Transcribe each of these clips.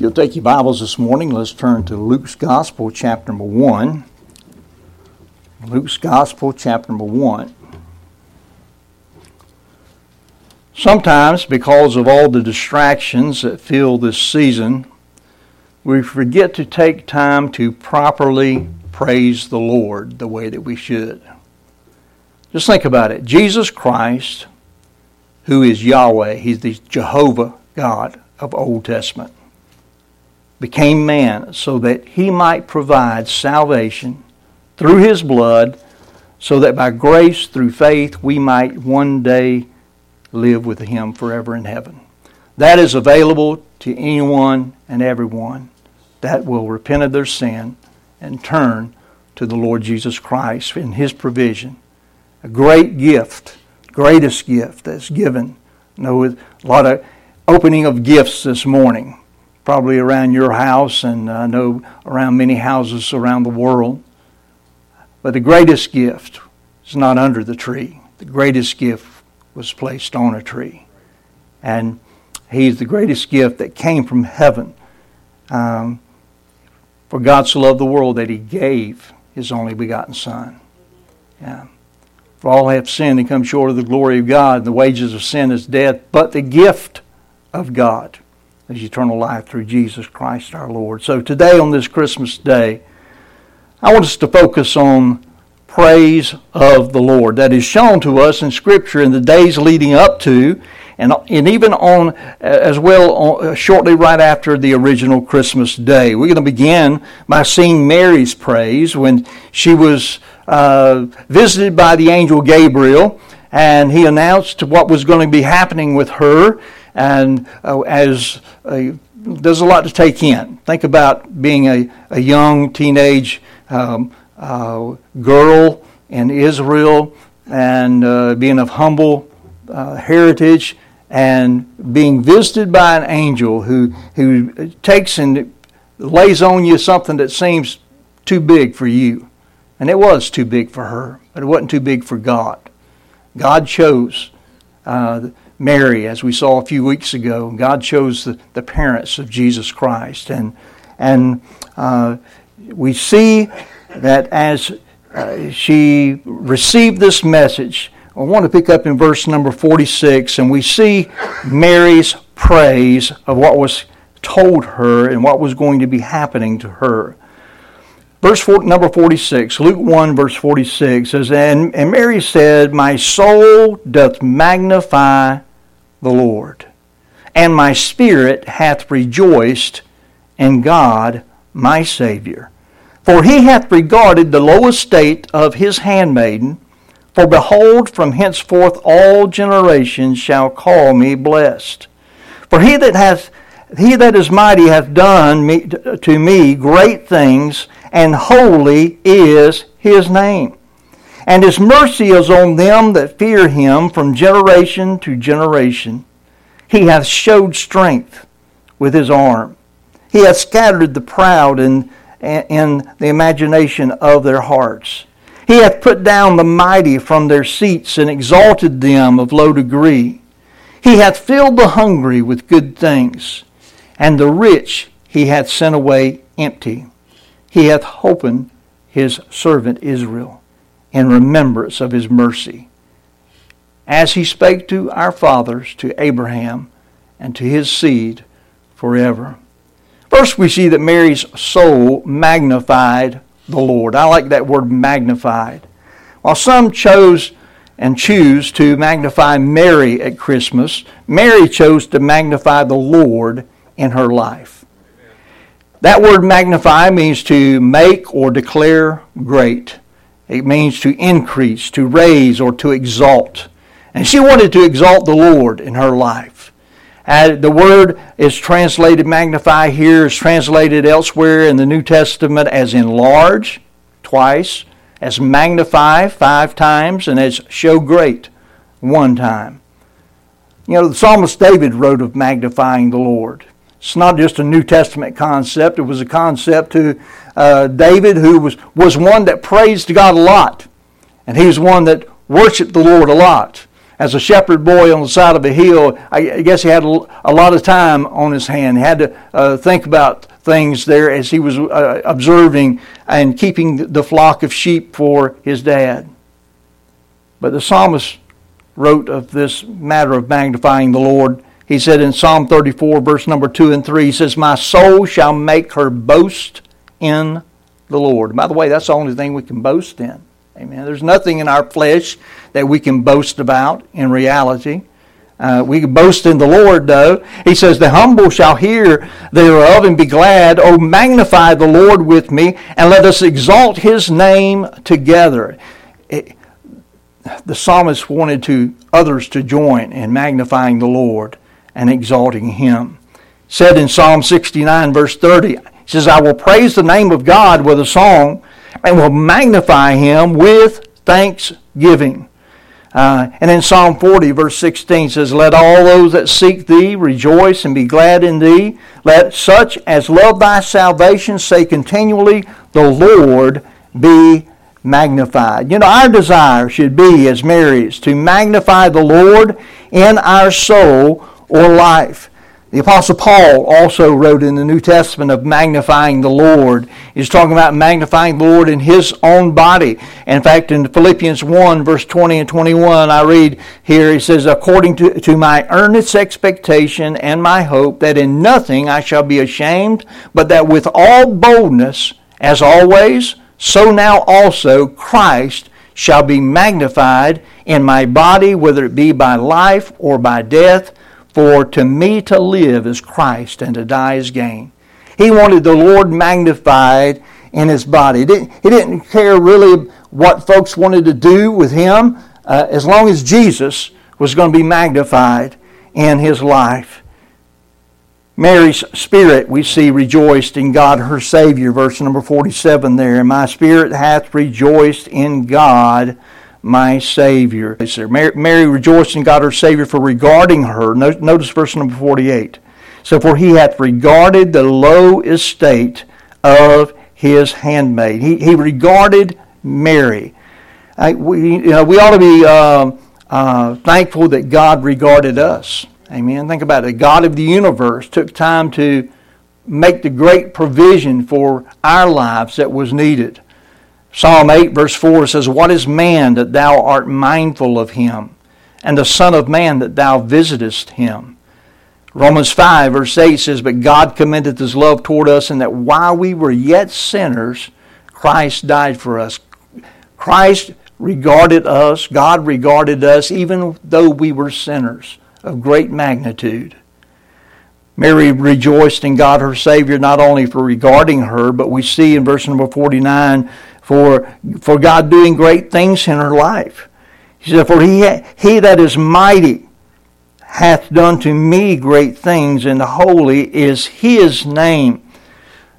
You'll take your Bibles this morning, let's turn to Luke's Gospel, chapter number 1. Luke's Gospel, chapter number 1. Sometimes, because of all the distractions that fill this season, we forget to take time to properly praise the Lord the way that we should. Just think about it. Jesus Christ, who is Yahweh, He's the Jehovah God of Old Testament, became man so that He might provide salvation through His blood, so that by grace, through faith, we might one day live with Him forever in heaven. That is available to anyone and everyone that will repent of their sin and turn to the Lord Jesus Christ in His provision. A great gift, greatest gift that's given. You know, a lot of opening of gifts this morning, probably around your house, and I know around many houses around the world. But the greatest gift is not under the tree. The greatest gift was placed on a tree. And He's the greatest gift that came from heaven. Um, for God so loved the world that He gave His only begotten Son. Yeah. For all have sinned and come short of the glory of God. And the wages of sin is death, but the gift of God is eternal life through Jesus Christ our Lord. So today, on this Christmas day, I want us to focus on praise of the Lord that is shown to us in Scripture in the days leading up to, and, and even on as well on, uh, shortly right after the original Christmas day. We're going to begin by seeing Mary's praise when she was uh, visited by the angel Gabriel, and he announced what was going to be happening with her. And uh, as a, there's a lot to take in. Think about being a, a young teenage um, uh, girl in Israel and uh, being of humble uh, heritage and being visited by an angel who, who takes and lays on you something that seems too big for you. And it was too big for her, but it wasn't too big for God. God chose uh, Mary, as we saw a few weeks ago. God chose the, the parents of Jesus Christ. And, and uh, we see that as uh, she received this message, I want to pick up in verse number 46, and we see Mary's praise of what was told her and what was going to be happening to her. Verse four, number 46, Luke 1, verse 46 says, and, and Mary said, My soul doth magnify the Lord, and my spirit hath rejoiced in God my Savior for he hath regarded the low estate of his handmaiden. For behold, from henceforth all generations shall call me blessed. For he that hath he that is mighty hath done me, to me great things, and holy is his name. And his mercy is on them that fear him from generation to generation. He hath showed strength with his arm. He hath scattered the proud and in the imagination of their hearts. He hath put down the mighty from their seats and exalted them of low degree. He hath filled the hungry with good things, and the rich he hath sent away empty. He hath holpen his servant Israel in remembrance of his mercy, as he spake to our fathers, to Abraham, and to his seed forever. First, we see that Mary's soul magnified the Lord. I like that word magnified. While some chose and choose to magnify Mary at Christmas, Mary chose to magnify the Lord in her life. That word magnify means to make or declare great. It means to increase, to raise, or to exalt. And she wanted to exalt the Lord in her life. The word is translated magnify here, is translated elsewhere in the New Testament as enlarge twice, as magnify five times, and as show great one time. You know, the psalmist David wrote of magnifying the Lord. It's not just a New Testament concept, it was a concept to uh, David, who was, was one that praised God a lot. And he was one that worshiped the Lord a lot. as a shepherd boy on the side of a hill, I guess he had a lot of time on his hand. He had to uh, think about things there as he was uh, observing and keeping the flock of sheep for his dad. But the psalmist wrote of this matter of magnifying the Lord. He said in Psalm 34, verse number 2 and 3, he says, My soul shall make her boast in the Lord. By the way, that's the only thing we can boast in. Amen. There's nothing in our flesh that we can boast about in reality. Uh, we can boast in the Lord, though. He says, The humble shall hear thereof and be glad. Oh, magnify the Lord with me, and let us exalt his name together. It, the psalmist wanted to others to join in magnifying the Lord and exalting him. Said in Psalm 69, verse 30, he says, I will praise the name of God with a song and will magnify him with thanksgiving. Uh, and in Psalm 40, verse 16 says, Let all those that seek thee rejoice and be glad in thee. Let such as love thy salvation say continually, The Lord be magnified. You know, our desire should be, as Mary's, to magnify the Lord in our soul or life. The Apostle Paul also wrote in the New Testament of magnifying the Lord. He's talking about magnifying the Lord in his own body. In fact, in Philippians 1, verse 20 and 21, I read here, he says, According to, to my earnest expectation and my hope, that in nothing I shall be ashamed, but that with all boldness, as always, so now also Christ shall be magnified in my body, whether it be by life or by death. For to me to live is Christ, and to die is gain. He wanted the Lord magnified in his body. He didn't, care really what folks wanted to do with him, uh, as long as Jesus was going to be magnified in his life. Mary's spirit, we see, rejoiced in God her Savior, verse number 47 there. And my spirit hath rejoiced in God my Savior. Mary, Mary rejoiced in God her Savior for regarding her. Notice verse number 48. So, for he hath regarded the low estate of his handmaid. He, he regarded Mary. I, we, you know, we ought to be uh, uh, thankful that God regarded us. Amen. Think about it. God of the universe took time to make the great provision for our lives that was needed. Psalm 8, verse 4 says, What is man that thou art mindful of him, and the Son of Man that thou visitest him? Romans 5, verse 8 says, But God commendeth his love toward us, and that while we were yet sinners, Christ died for us. Christ regarded us, God regarded us, even though we were sinners of great magnitude. Mary rejoiced in God her Savior not only for regarding her, but we see in verse number 49 for, for God doing great things in her life. He said, For he, he that is mighty hath done to me great things, and holy is his name.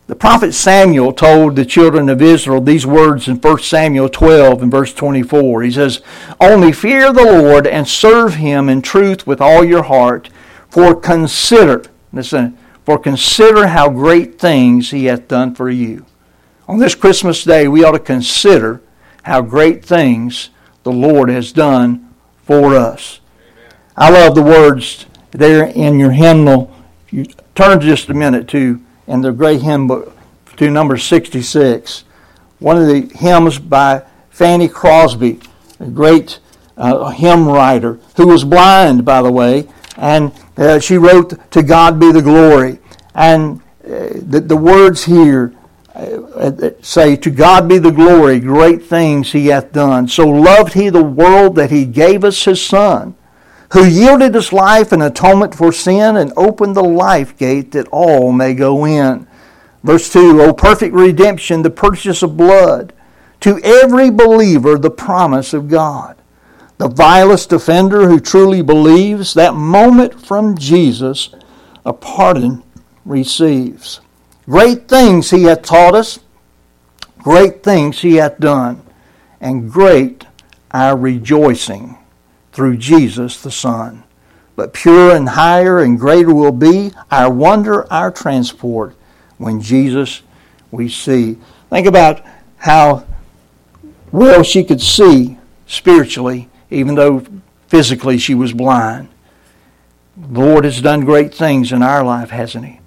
The prophet Samuel told the children of Israel these words in 1 Samuel 12 and verse 24. He says, Only fear the Lord and serve him in truth with all your heart, for consider, listen, for consider how great things he hath done for you. On this Christmas day, we ought to consider how great things the Lord has done for us. I love the words there in your hymnal. You turn just a minute to in the great hymn book to number 66. One of the hymns by Fanny Crosby, a great uh, hymn writer, who was blind, by the way, and uh, she wrote, To God be the glory. And uh, the, the words here say, To God be the glory, great things he hath done. So loved he the world that he gave us his Son, who yielded his life in atonement for sin and opened the life gate that all may go in. Verse 2 O perfect redemption, the purchase of blood, to every believer the promise of God. The vilest offender who truly believes, that moment from Jesus, a pardon receives. Great things he hath taught us, great things he hath done, and great our rejoicing through Jesus the Son. But pure and higher and greater will be our wonder, our transport, when Jesus we see. Think about how well she could see spiritually, even though physically she was blind. The Lord has done great things in our life, hasn't He?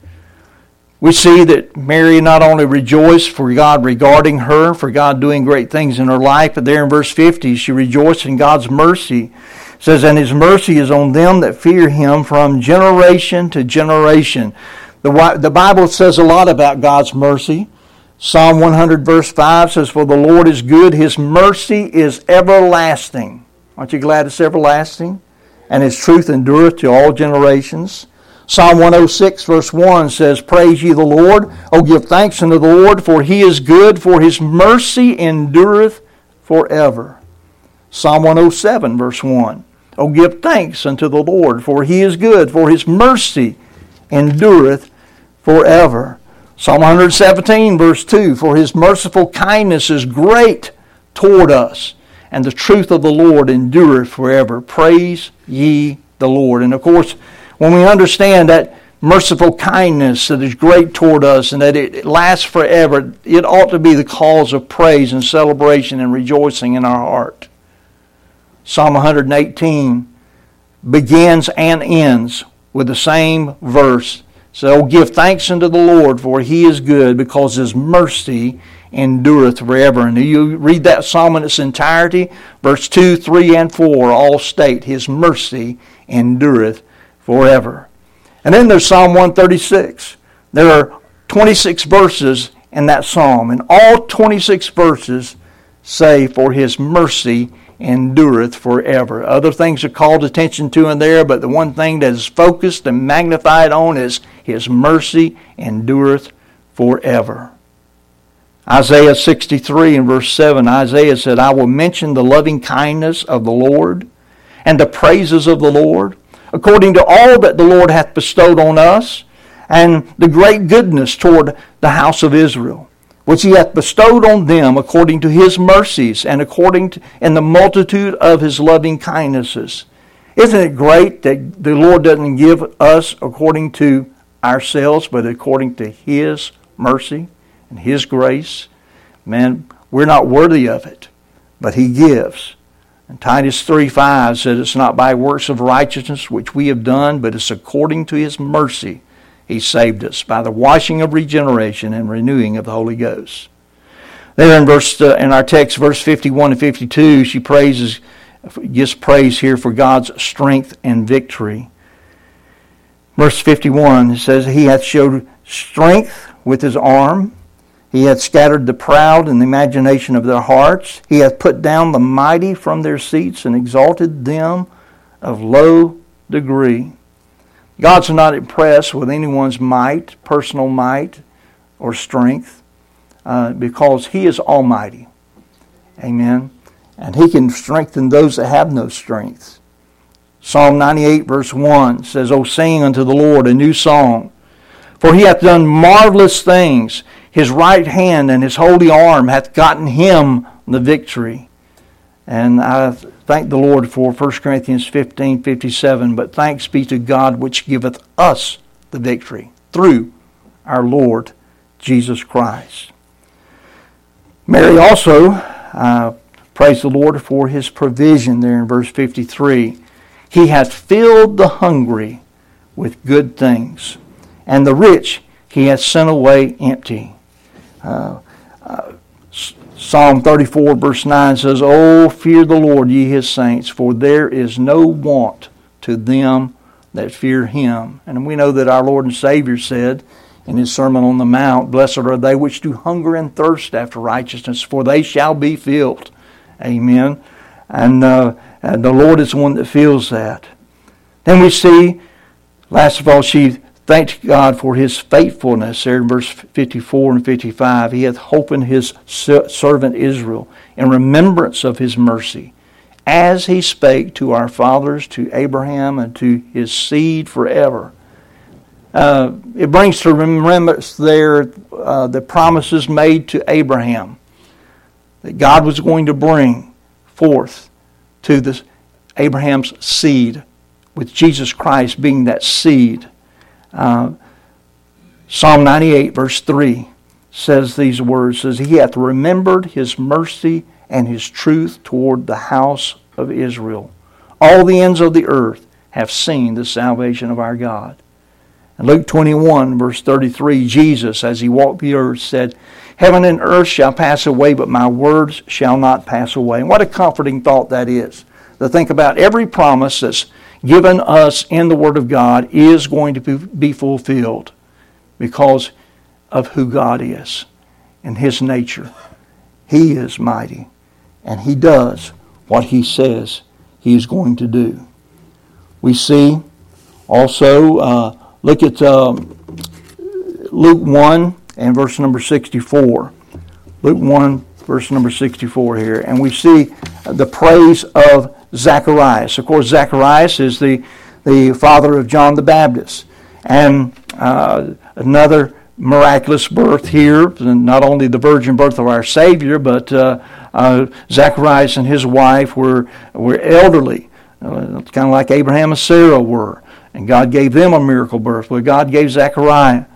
We see that Mary not only rejoiced for God regarding her, for God doing great things in her life, but there in verse 50, she rejoiced in God's mercy. It says, And His mercy is on them that fear Him from generation to generation. The, the Bible says a lot about God's mercy. Psalm 100, verse 5 says, For the Lord is good, His mercy is everlasting. Aren't you glad it's everlasting? And His truth endureth to all generations. Psalm 106, verse 1 says, Praise ye the Lord. O give thanks unto the Lord, for he is good, for his mercy endureth forever. Psalm 107, verse 1. O give thanks unto the Lord, for he is good, for his mercy endureth forever. Psalm 117, verse 2 For his merciful kindness is great toward us, and the truth of the Lord endureth forever. Praise ye the Lord. And of course, when we understand that merciful kindness that is great toward us and that it lasts forever, it ought to be the cause of praise and celebration and rejoicing in our heart. Psalm 118 begins and ends with the same verse. So oh, give thanks unto the Lord, for he is good, because his mercy endureth forever. And you read that psalm in its entirety, verse 2, 3, and 4 all state, His mercy endureth forever. And then there's Psalm 136. There are 26 verses in that psalm, and all 26 verses say, For his mercy endureth forever. Other things are called attention to in there, but the one thing that is focused and magnified on is his mercy endureth forever. Isaiah 63 and verse 7, Isaiah said, I will mention the loving kindness of the Lord and the praises of the Lord according to all that the Lord hath bestowed on us, and the great goodness toward the house of Israel, which he hath bestowed on them according to his mercies and according to in the multitude of his loving kindnesses. Isn't it great that the Lord doesn't give us according to ourselves, but according to his mercy and his grace? Man, we're not worthy of it, but he gives. And Titus 3 5 says, It's not by works of righteousness which we have done, but it's according to his mercy he saved us by the washing of regeneration and renewing of the Holy Ghost. There in verse uh, in our text, verse 51 and 52, she praises, gives praise here for God's strength and victory. Verse 51 says, He hath showed strength with his arm he hath scattered the proud in the imagination of their hearts. He hath put down the mighty from their seats and exalted them of low degree. God's not impressed with anyone's might, personal might, or strength, uh, because He is almighty. Amen. And He can strengthen those that have no strength. Psalm 98, verse 1 says, O sing unto the Lord a new song, for He hath done marvelous things his right hand and his holy arm hath gotten him the victory. And I thank the Lord for 1 Corinthians 15 57. But thanks be to God which giveth us the victory through our Lord Jesus Christ. Mary also uh, praise the Lord for his provision there in verse 53. He hath filled the hungry with good things, and the rich he hath sent away empty. Uh, Psalm 34, verse 9 says, Oh, fear the Lord, ye his saints, for there is no want to them that fear him. And we know that our Lord and Savior said in his Sermon on the Mount, Blessed are they which do hunger and thirst after righteousness, for they shall be filled. Amen. And, uh, and the Lord is the one that feels that. Then we see, last of all, she Thank God for his faithfulness there in verse 54 and 55. He hath holpen his servant Israel in remembrance of his mercy, as he spake to our fathers, to Abraham, and to his seed forever. Uh, it brings to remembrance there uh, the promises made to Abraham that God was going to bring forth to this Abraham's seed, with Jesus Christ being that seed. Uh, Psalm 98, verse 3 says these words says he hath remembered his mercy and his truth toward the house of Israel. all the ends of the earth have seen the salvation of our God. and Luke 21, verse 33, Jesus, as he walked the earth, said, Heaven and earth shall pass away, but my words shall not pass away. And what a comforting thought that is. To think about every promise that's given us in the Word of God is going to be fulfilled because of who God is and His nature. He is mighty, and He does what He says He is going to do. We see also, uh, look at um, Luke 1 and verse number 64. Luke 1, verse number 64 here. And we see the praise of Zacharias. Of course, Zacharias is the, the father of John the Baptist. And uh, another miraculous birth here, And not only the virgin birth of our Savior, but uh, uh, Zacharias and his wife were, were elderly, uh, kind of like Abraham and Sarah were. And God gave them a miracle birth. Well, God gave Zachariah,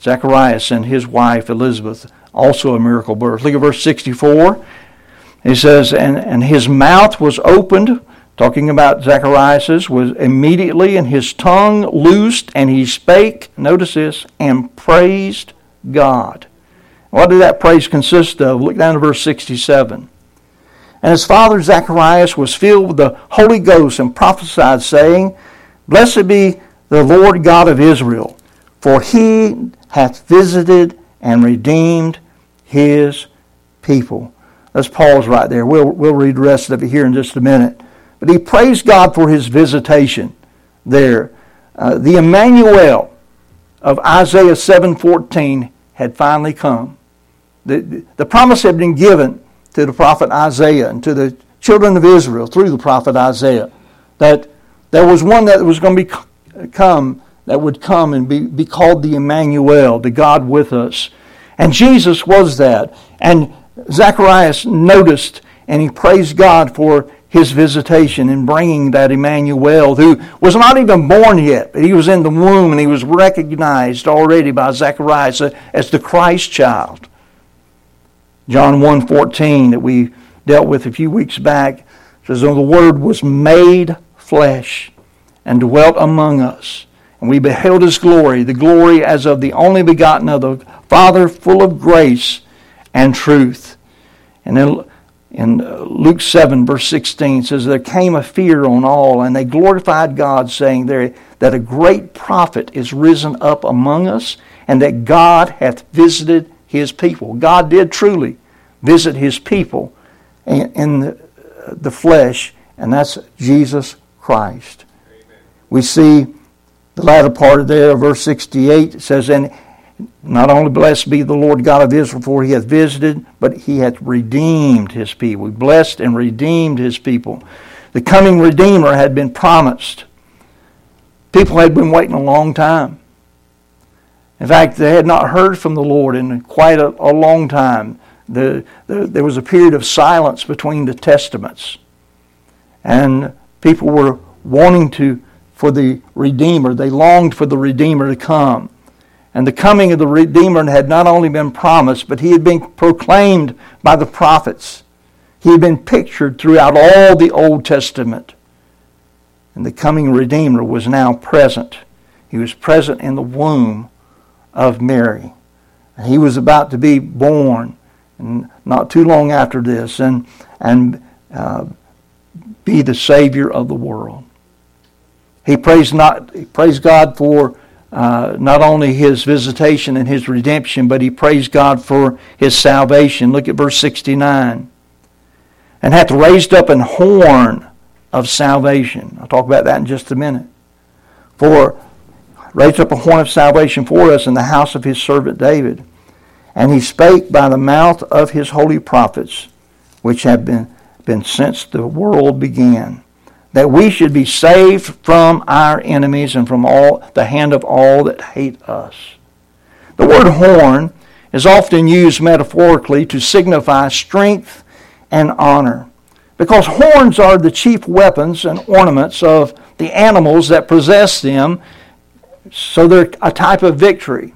Zacharias and his wife Elizabeth also a miracle birth. Look at verse 64. He says, and, and his mouth was opened, talking about Zacharias, was immediately, and his tongue loosed, and he spake, notice this, and praised God. What did that praise consist of? Look down to verse 67. And his father Zacharias was filled with the Holy Ghost and prophesied, saying, Blessed be the Lord God of Israel, for he hath visited and redeemed his people. Let's pause right there. We'll, we'll read the rest of it here in just a minute. But he praised God for his visitation there. Uh, the Emmanuel of Isaiah 7.14 had finally come. The, the promise had been given to the prophet Isaiah and to the children of Israel through the prophet Isaiah that there was one that was going to be come that would come and be, be called the Emmanuel, the God with us. And Jesus was that. And Zacharias noticed and he praised God for his visitation in bringing that Emmanuel, who was not even born yet, but he was in the womb and he was recognized already by Zacharias as the Christ child. John 1.14 that we dealt with a few weeks back says, the Word was made flesh and dwelt among us. And we beheld his glory, the glory as of the only begotten of the Father, full of grace and truth. And then in Luke 7, verse 16, says, There came a fear on all, and they glorified God, saying there, that a great prophet is risen up among us, and that God hath visited his people. God did truly visit his people in, the, flesh, and that's Jesus Christ. Amen. We see the latter part of there, verse 68, says, And not only blessed be the Lord God of Israel, for he hath visited, but he hath redeemed his people. He blessed and redeemed his people. The coming Redeemer had been promised. People had been waiting a long time. In fact, they had not heard from the Lord in quite a, a long time. The, the, there was a period of silence between the testaments. And people were wanting to for the Redeemer. They longed for the Redeemer to come. And the coming of the Redeemer had not only been promised, but he had been proclaimed by the prophets. He had been pictured throughout all the Old Testament. And the coming Redeemer was now present. He was present in the womb of Mary. And he was about to be born, and not too long after this, and, and uh, be the Savior of the world. He praised, not, he God for uh, not only his visitation and his redemption, but he praised God for his salvation. Look at verse 69. And hath raised up an horn of salvation. I'll talk about that in just a minute. For raised up a horn of salvation for us in the house of his servant David. And he spake by the mouth of his holy prophets, which have been, been since the world began that we should be saved from our enemies and from all the hand of all that hate us. The word horn is often used metaphorically to signify strength and honor because horns are the chief weapons and ornaments of the animals that possess them, so they're a type of victory.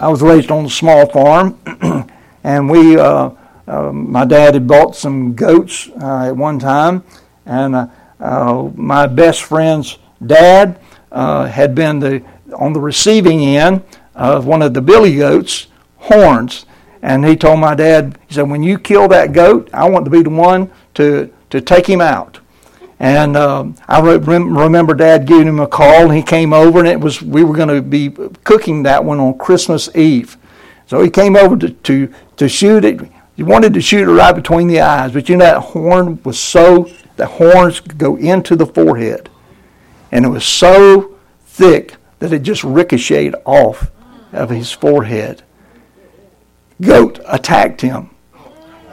I was raised on a small farm, and we, uh, uh, my dad had bought some goats uh, at one time, And uh, uh, my best friend's dad uh, had been the, on the receiving end of one of the billy goats' horns. And he told my dad, he said, when you kill that goat, I want to be the one to, to take him out. And um, I remember Dad giving him a call, and he came over, and it was we were going to be cooking that one on Christmas Eve. So he came over to, to, to shoot it. He wanted to shoot it right between the eyes, but you know that horn was so the horns go into the forehead, and it was so thick that it just ricocheted off of his forehead. Goat attacked him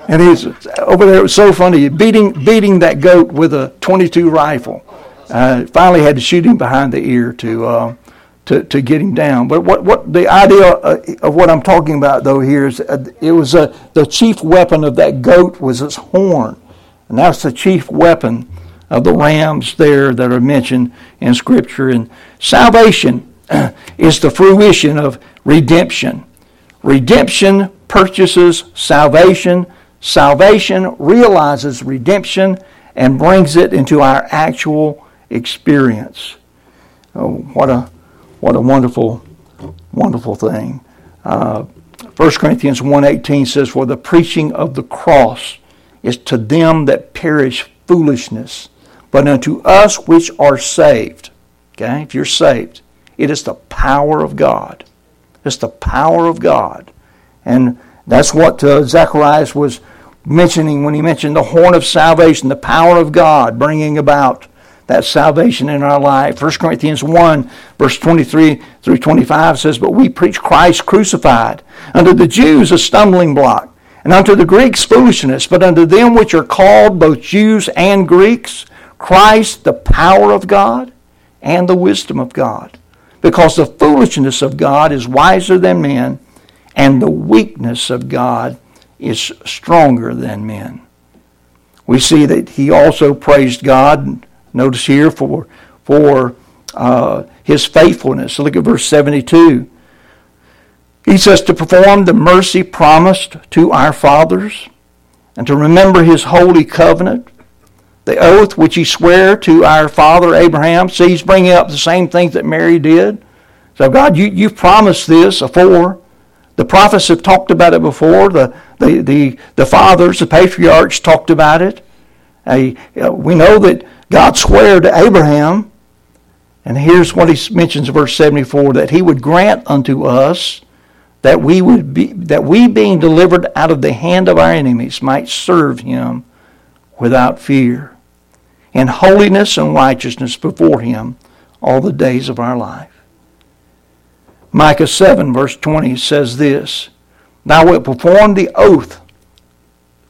and he's over there. It was so funny, beating beating that goat with a 22 rifle. Uh, finally, had to shoot him behind the ear to uh, to to get him down. But what what the idea uh, of what I'm talking about though here is uh, it was uh, the chief weapon of that goat was its horn, and that's the chief weapon of the rams there that are mentioned in Scripture. And salvation is the fruition of redemption. Redemption purchases salvation Salvation realizes redemption and brings it into our actual experience. Oh, what a what a wonderful wonderful thing. Uh, 1 Corinthians 1.18 says, For the preaching of the cross is to them that perish foolishness, but unto us which are saved. Okay, if you're saved, it is the power of God. It's the power of God. And that's what uh, Zacharias was mentioning when he mentioned the horn of salvation, the power of God bringing about that salvation in our life. 1 Corinthians 1, verse 23 through 25 says, But we preach Christ crucified, unto the Jews a stumbling block, and unto the Greeks foolishness, but unto them which are called, both Jews and Greeks, Christ the power of God and the wisdom of God. Because the foolishness of God is wiser than men, and the weakness of God is stronger than men. We see that he also praised God, notice here, for, for uh, his faithfulness. Look at verse 72. He says, To perform the mercy promised to our fathers, and to remember his holy covenant, the oath which he sware to our father Abraham. See, he's bringing up the same things that Mary did. So, God, you, you've promised this afore. The prophets have talked about it before. The, the, the, the fathers, the patriarchs talked about it. Uh, we know that God swore to Abraham, and here's what he mentions in verse 74 that he would grant unto us that we would be that we being delivered out of the hand of our enemies might serve him without fear in holiness and righteousness before him all the days of our life. Micah 7, verse 20 says this Thou wilt perform the oath,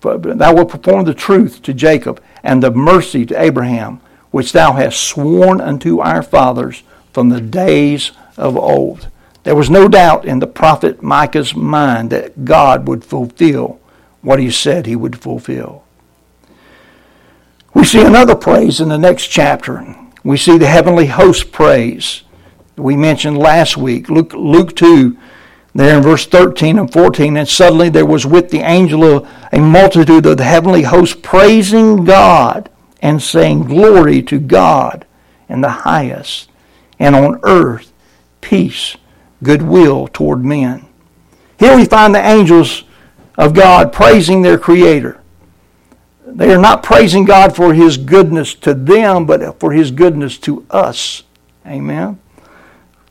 thou wilt perform the truth to Jacob, and the mercy to Abraham, which thou hast sworn unto our fathers from the days of old. There was no doubt in the prophet Micah's mind that God would fulfill what he said he would fulfill. We see another praise in the next chapter. We see the heavenly host praise we mentioned last week. Luke, Luke 2, there in verse 13 and 14. And suddenly there was with the angel a, multitude of the heavenly host praising God and saying, Glory to God in the highest, and on earth peace, goodwill toward men. Here we find the angels of God praising their Creator. They are not praising God for His goodness to them, but for His goodness to us. Amen.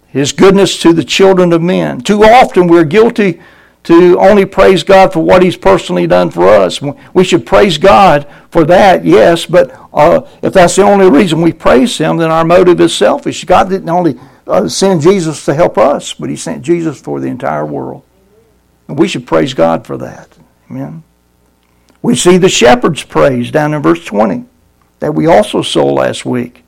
His goodness to the children of men. Too often we're guilty to only praise God for what He's personally done for us. We should praise God for that, yes, but uh, if that's the only reason we praise Him, then our motive is selfish. God didn't only uh, send Jesus to help us, but He sent Jesus for the entire world. And we should praise God for that. Amen. We see the shepherds praise down in verse 20 that we also saw last week.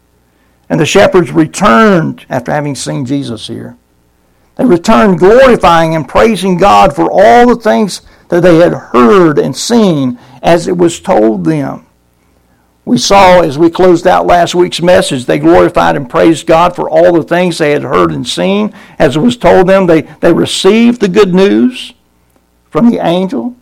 And the shepherds returned after having seen Jesus here. They returned glorifying and praising God for all the things that they had heard and seen as it was told them. We saw as we closed out last week's message, they glorified and praised God for all the things they had heard and seen. As it was told them, they, they received the good news from the angel.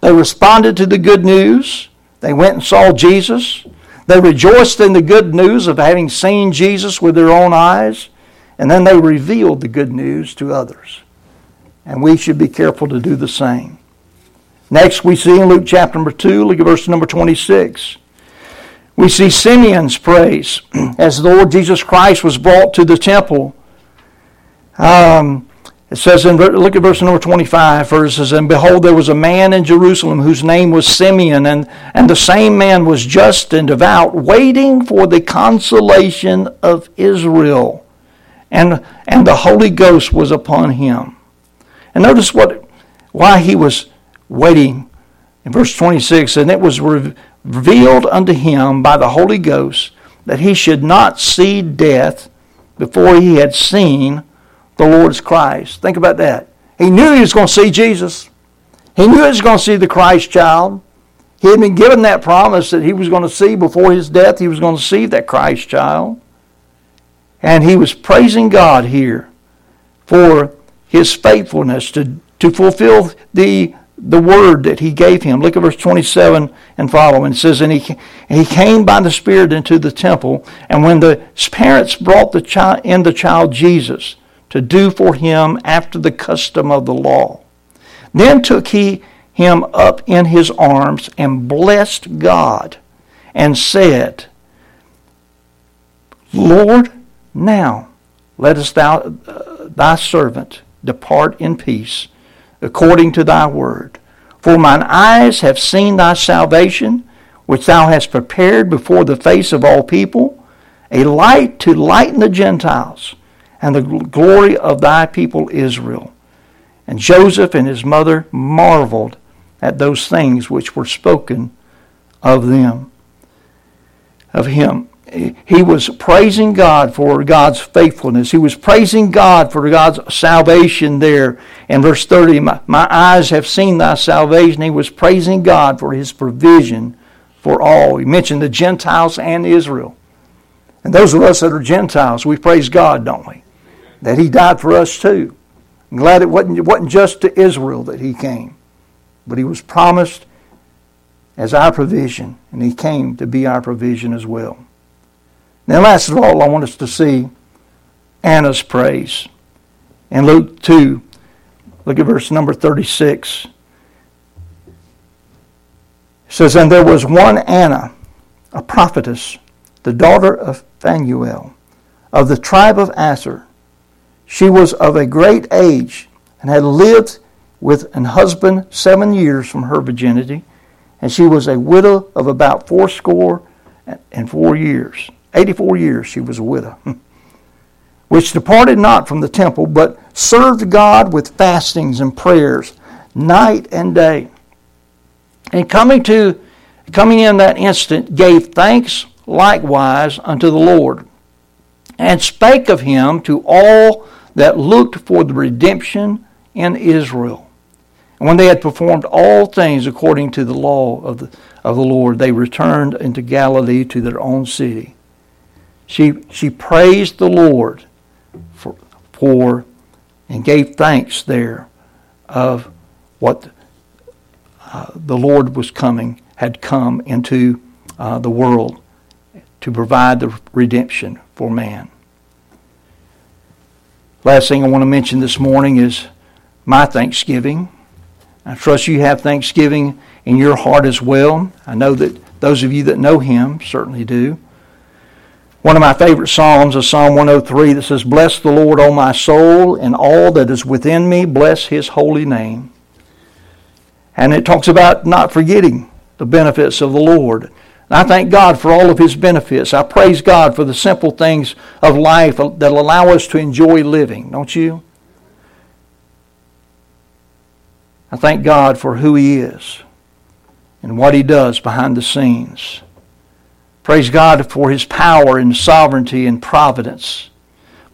They responded to the good news. They went and saw Jesus. They rejoiced in the good news of having seen Jesus with their own eyes, and then they revealed the good news to others. And we should be careful to do the same. Next, we see in Luke chapter number 2, look at verse number 26. We see Simeon's praise as the Lord Jesus Christ was brought to the temple. Um, it says in look at verse number 25 first. It says, And behold, there was a man in Jerusalem whose name was Simeon, and, and the same man was just and devout, waiting for the consolation of Israel. And, and the Holy Ghost was upon him. And notice what why he was waiting in verse 26 and it was revealed unto him by the Holy Ghost that he should not see death before he had seen the Lord's Christ. Think about that. He knew he was going to see Jesus. He knew he was going to see the Christ child. He had been given that promise that he was going to see before his death, he was going to see that Christ child. And he was praising God here for his faithfulness to, to fulfill the, the word that he gave him. Look at verse 27 and following. It says, and he, and he came by the Spirit into the temple, and when the parents brought the child, in the child Jesus, to do for him after the custom of the law. Then took he him up in his arms and blessed God and said, Lord, now lettest thou, uh, thy servant depart in peace according to thy word. For mine eyes have seen thy salvation, which thou hast prepared before the face of all people, a light to lighten the Gentiles and the glory of thy people Israel. And Joseph and his mother marveled at those things which were spoken of them, of him. He was praising God for God's faithfulness. He was praising God for God's salvation there. In verse 30, my, my eyes have seen thy salvation. He was praising God for his provision for all. He mentioned the Gentiles and Israel. And those of us that are Gentiles, we praise God, don't we? that he died for us too. I'm glad it wasn't, it wasn't just to Israel that he came, but he was promised as our provision, and he came to be our provision as well. Now, last of all, I want us to see Anna's praise. In Luke 2, look at verse number 36. It says, And there was one Anna, a prophetess, the daughter of Phanuel, of the tribe of Aser. She was of a great age and had lived with an husband seven years from her virginity, and she was a widow of about fourscore and four years. Eighty-four years she was a widow. Which departed not from the temple, but served God with fastings and prayers night and day. And coming to coming in that instant, gave thanks likewise unto the Lord, and spake of him to all that looked for the redemption in Israel. And when they had performed all things according to the law of the, of the Lord, they returned into Galilee to their own city. She, she praised the Lord for, for and gave thanks there of what uh, the Lord was coming, had come into uh, the world to provide the redemption for man. Last thing I want to mention this morning is my Thanksgiving. I trust you have Thanksgiving in your heart as well. I know that those of you that know Him certainly do. One of my favorite Psalms is Psalm 103 that says, Bless the Lord, O my soul, and all that is within me, bless His holy name. And it talks about not forgetting the benefits of the Lord. I thank God for all of His benefits. I praise God for the simple things of life that allow us to enjoy living, don't you? I thank God for who He is and what He does behind the scenes. Praise God for His power and sovereignty and providence.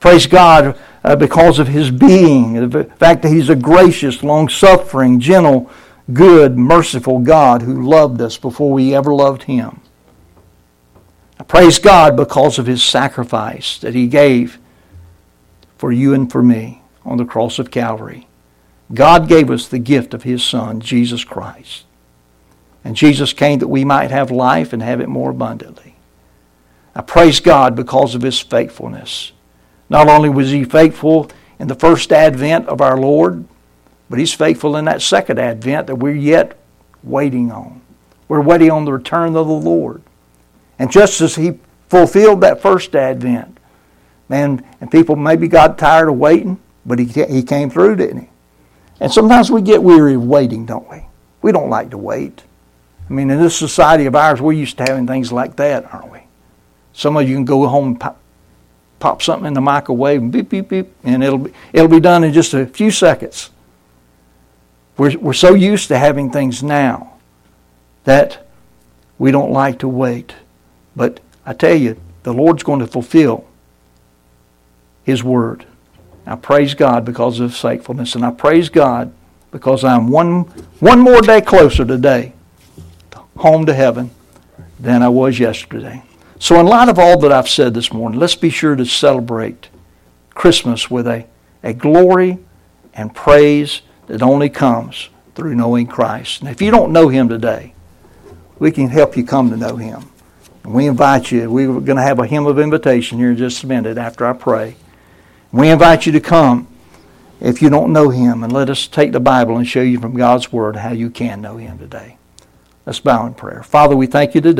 Praise God uh, because of His being, the fact that He's a gracious, long suffering, gentle, good, merciful God who loved us before we ever loved Him. I praise God because of his sacrifice that he gave for you and for me on the cross of Calvary. God gave us the gift of his Son, Jesus Christ. And Jesus came that we might have life and have it more abundantly. I praise God because of his faithfulness. Not only was he faithful in the first advent of our Lord, but he's faithful in that second advent that we're yet waiting on. We're waiting on the return of the Lord. And just as he fulfilled that first advent, man, and people maybe got tired of waiting, but he, he came through, didn't he? And sometimes we get weary of waiting, don't we? We don't like to wait. I mean, in this society of ours, we're used to having things like that, aren't we? Some of you can go home and pop, pop something in the microwave and beep, beep, beep, and it'll be, it'll be done in just a few seconds. We're, we're so used to having things now that we don't like to wait. But I tell you, the Lord's going to fulfill His word. I praise God because of His faithfulness, and I praise God because I'm one, one more day closer today home to heaven than I was yesterday. So, in light of all that I've said this morning, let's be sure to celebrate Christmas with a, a glory and praise that only comes through knowing Christ. And if you don't know Him today, we can help you come to know Him. And we invite you, we're going to have a hymn of invitation here in just a minute after I pray. We invite you to come if you don't know Him and let us take the Bible and show you from God's Word how you can know Him today. Let's bow in prayer. Father, we thank you today.